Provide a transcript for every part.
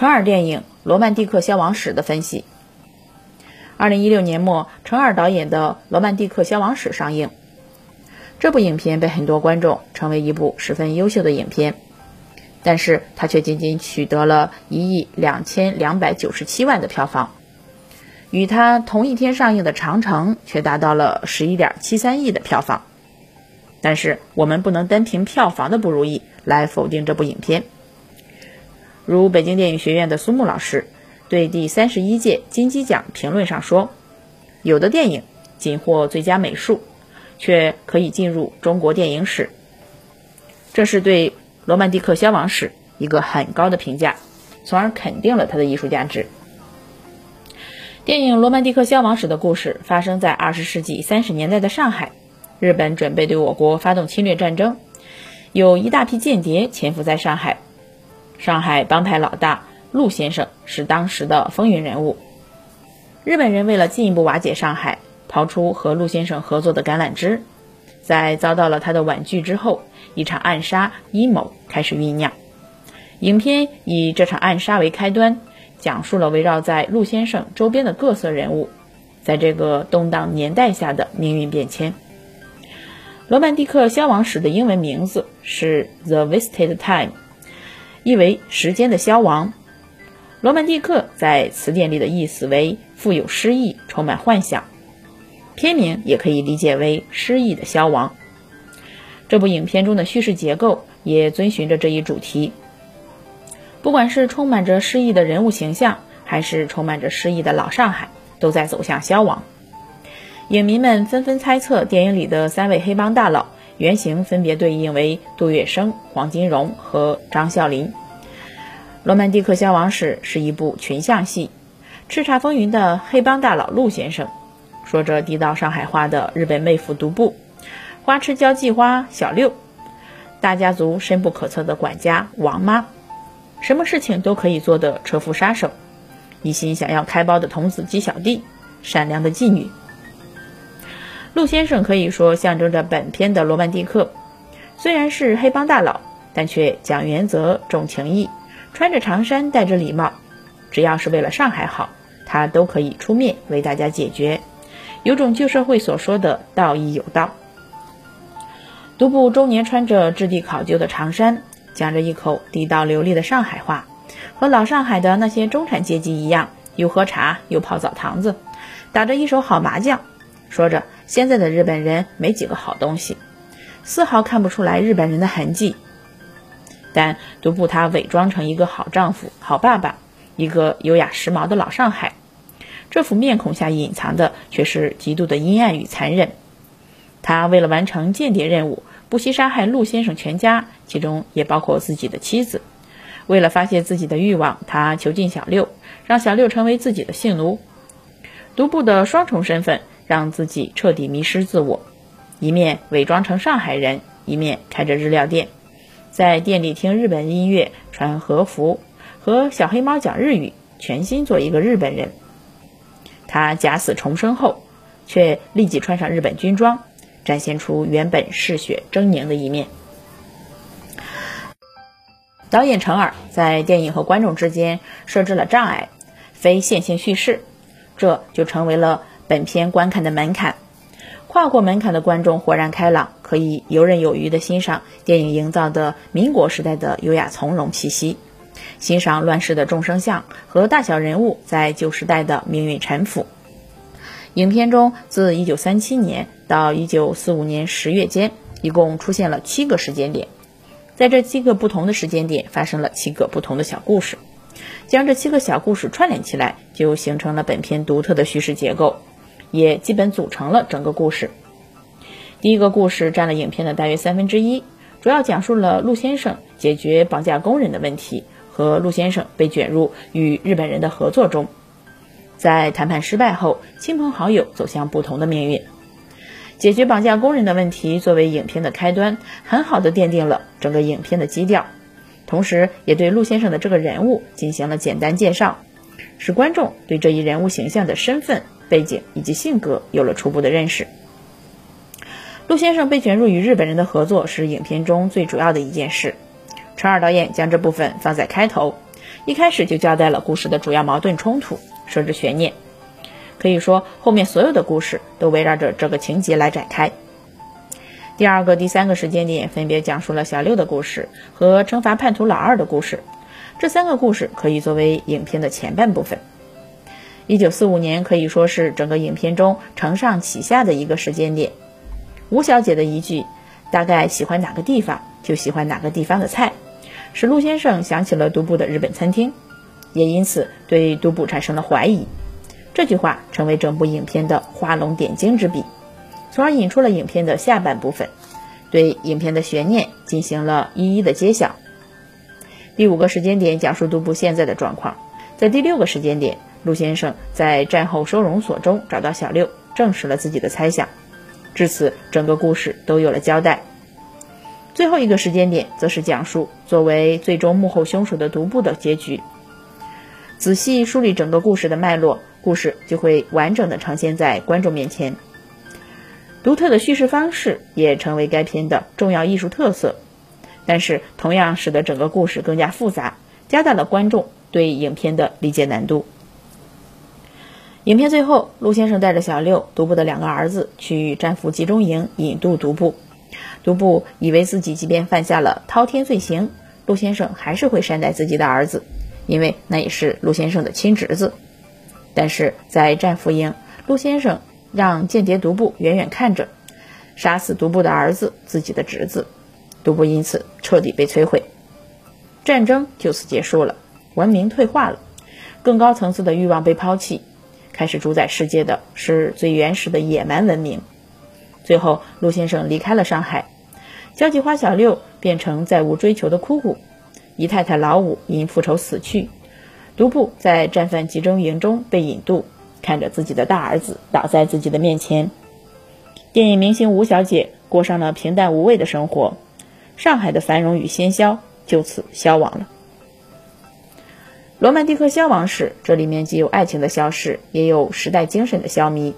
成尔电影《罗曼蒂克消亡史》的分析。二零一六年末，成尔导演的《罗曼蒂克消亡史》上映。这部影片被很多观众称为一部十分优秀的影片，但是它却仅仅取得了一亿两千两百九十七万的票房，与它同一天上映的《长城》却达到了十一点七三亿的票房。但是我们不能单凭票房的不如意来否定这部影片。如北京电影学院的苏木老师对第三十一届金鸡奖评论上说：“有的电影仅获最佳美术，却可以进入中国电影史。”这是对《罗曼蒂克消亡史》一个很高的评价，从而肯定了它的艺术价值。电影《罗曼蒂克消亡史》的故事发生在二十世纪三十年代的上海。日本准备对我国发动侵略战争，有一大批间谍潜伏在上海。上海帮派老大陆先生是当时的风云人物。日本人为了进一步瓦解上海，抛出和陆先生合作的橄榄枝，在遭到了他的婉拒之后，一场暗杀阴谋开始酝酿。影片以这场暗杀为开端，讲述了围绕在陆先生周边的各色人物，在这个动荡年代下的命运变迁。罗曼蒂克消亡史的英文名字是《The Wasted Time》，意为时间的消亡。罗曼蒂克在词典里的意思为富有诗意、充满幻想。片名也可以理解为诗意的消亡。这部影片中的叙事结构也遵循着这一主题。不管是充满着诗意的人物形象，还是充满着诗意的老上海，都在走向消亡。影迷们纷纷猜测，电影里的三位黑帮大佬原型分别对应为杜月笙、黄金荣和张啸林。《罗曼蒂克消亡史》是一部群像戏，叱咤风云的黑帮大佬陆先生，说着地道上海话的日本妹夫独步，花痴交际花小六，大家族深不可测的管家王妈，什么事情都可以做的车夫杀手，一心想要开包的童子鸡小弟，善良的妓女。陆先生可以说象征着本片的罗曼蒂克，虽然是黑帮大佬，但却讲原则、重情义，穿着长衫，戴着礼帽，只要是为了上海好，他都可以出面为大家解决，有种旧社会所说的道义有道。独步中年穿着质地考究的长衫，讲着一口地道流利的上海话，和老上海的那些中产阶级一样，又喝茶又泡澡堂子，打着一手好麻将。说着，现在的日本人没几个好东西，丝毫看不出来日本人的痕迹。但独步他伪装成一个好丈夫、好爸爸，一个优雅时髦的老上海，这副面孔下隐藏的却是极度的阴暗与残忍。他为了完成间谍任务，不惜杀害陆先生全家，其中也包括自己的妻子。为了发泄自己的欲望，他囚禁小六，让小六成为自己的性奴。独步的双重身份。让自己彻底迷失自我，一面伪装成上海人，一面开着日料店，在店里听日本音乐，穿和服，和小黑猫讲日语，全心做一个日本人。他假死重生后，却立即穿上日本军装，展现出原本嗜血狰狞的一面。导演陈耳在电影和观众之间设置了障碍，非线性叙事，这就成为了。本片观看的门槛，跨过门槛的观众豁然开朗，可以游刃有余地欣赏电影营造的民国时代的优雅从容气息，欣赏乱世的众生相和大小人物在旧时代的命运沉浮。影片中，自1937年到1945年十月间，一共出现了七个时间点，在这七个不同的时间点发生了七个不同的小故事，将这七个小故事串联起来，就形成了本片独特的叙事结构。也基本组成了整个故事。第一个故事占了影片的大约三分之一，主要讲述了陆先生解决绑架工人的问题和陆先生被卷入与日本人的合作中，在谈判失败后，亲朋好友走向不同的命运。解决绑架工人的问题作为影片的开端，很好的奠定了整个影片的基调，同时也对陆先生的这个人物进行了简单介绍，使观众对这一人物形象的身份。背景以及性格有了初步的认识。陆先生被卷入与日本人的合作是影片中最主要的一件事。陈二导演将这部分放在开头，一开始就交代了故事的主要矛盾冲突，设置悬念。可以说，后面所有的故事都围绕着这个情节来展开。第二个、第三个时间点分别讲述了小六的故事和惩罚叛徒老二的故事。这三个故事可以作为影片的前半部分。一九四五年可以说是整个影片中承上启下的一个时间点。吴小姐的一句“大概喜欢哪个地方，就喜欢哪个地方的菜”，使陆先生想起了独步的日本餐厅，也因此对独步产生了怀疑。这句话成为整部影片的画龙点睛之笔，从而引出了影片的下半部分，对影片的悬念进行了一一的揭晓。第五个时间点讲述独步现在的状况，在第六个时间点。陆先生在战后收容所中找到小六，证实了自己的猜想。至此，整个故事都有了交代。最后一个时间点，则是讲述作为最终幕后凶手的独步的结局。仔细梳理整个故事的脉络，故事就会完整的呈现在观众面前。独特的叙事方式也成为该片的重要艺术特色，但是同样使得整个故事更加复杂，加大了观众对影片的理解难度。影片最后，陆先生带着小六、独步的两个儿子去战俘集中营引渡独步。独步以为自己即便犯下了滔天罪行，陆先生还是会善待自己的儿子，因为那也是陆先生的亲侄子。但是在战俘营，陆先生让间谍独步远远看着，杀死独步的儿子，自己的侄子。独步因此彻底被摧毁，战争就此结束了，文明退化了，更高层次的欲望被抛弃。开始主宰世界的是最原始的野蛮文明。最后，陆先生离开了上海，交际花小六变成再无追求的枯骨，姨太太老五因复仇死去，独步在战犯集中营中被引渡，看着自己的大儿子倒在自己的面前。电影明星吴小姐过上了平淡无味的生活，上海的繁荣与喧嚣就此消亡了。罗曼蒂克消亡史，这里面既有爱情的消逝，也有时代精神的消弭。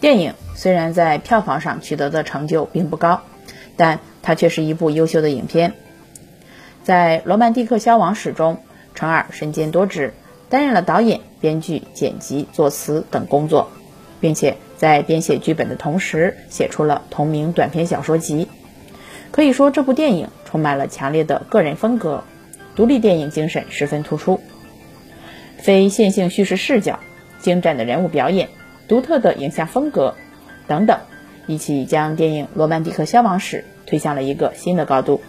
电影虽然在票房上取得的成就并不高，但它却是一部优秀的影片。在罗曼蒂克消亡史中，程耳身兼多职，担任了导演、编剧、剪辑、作词等工作，并且在编写剧本的同时，写出了同名短篇小说集。可以说，这部电影充满了强烈的个人风格。独立电影精神十分突出，非线性叙事视角、精湛的人物表演、独特的影像风格等等，一起将电影《罗曼蒂克消亡史》推向了一个新的高度。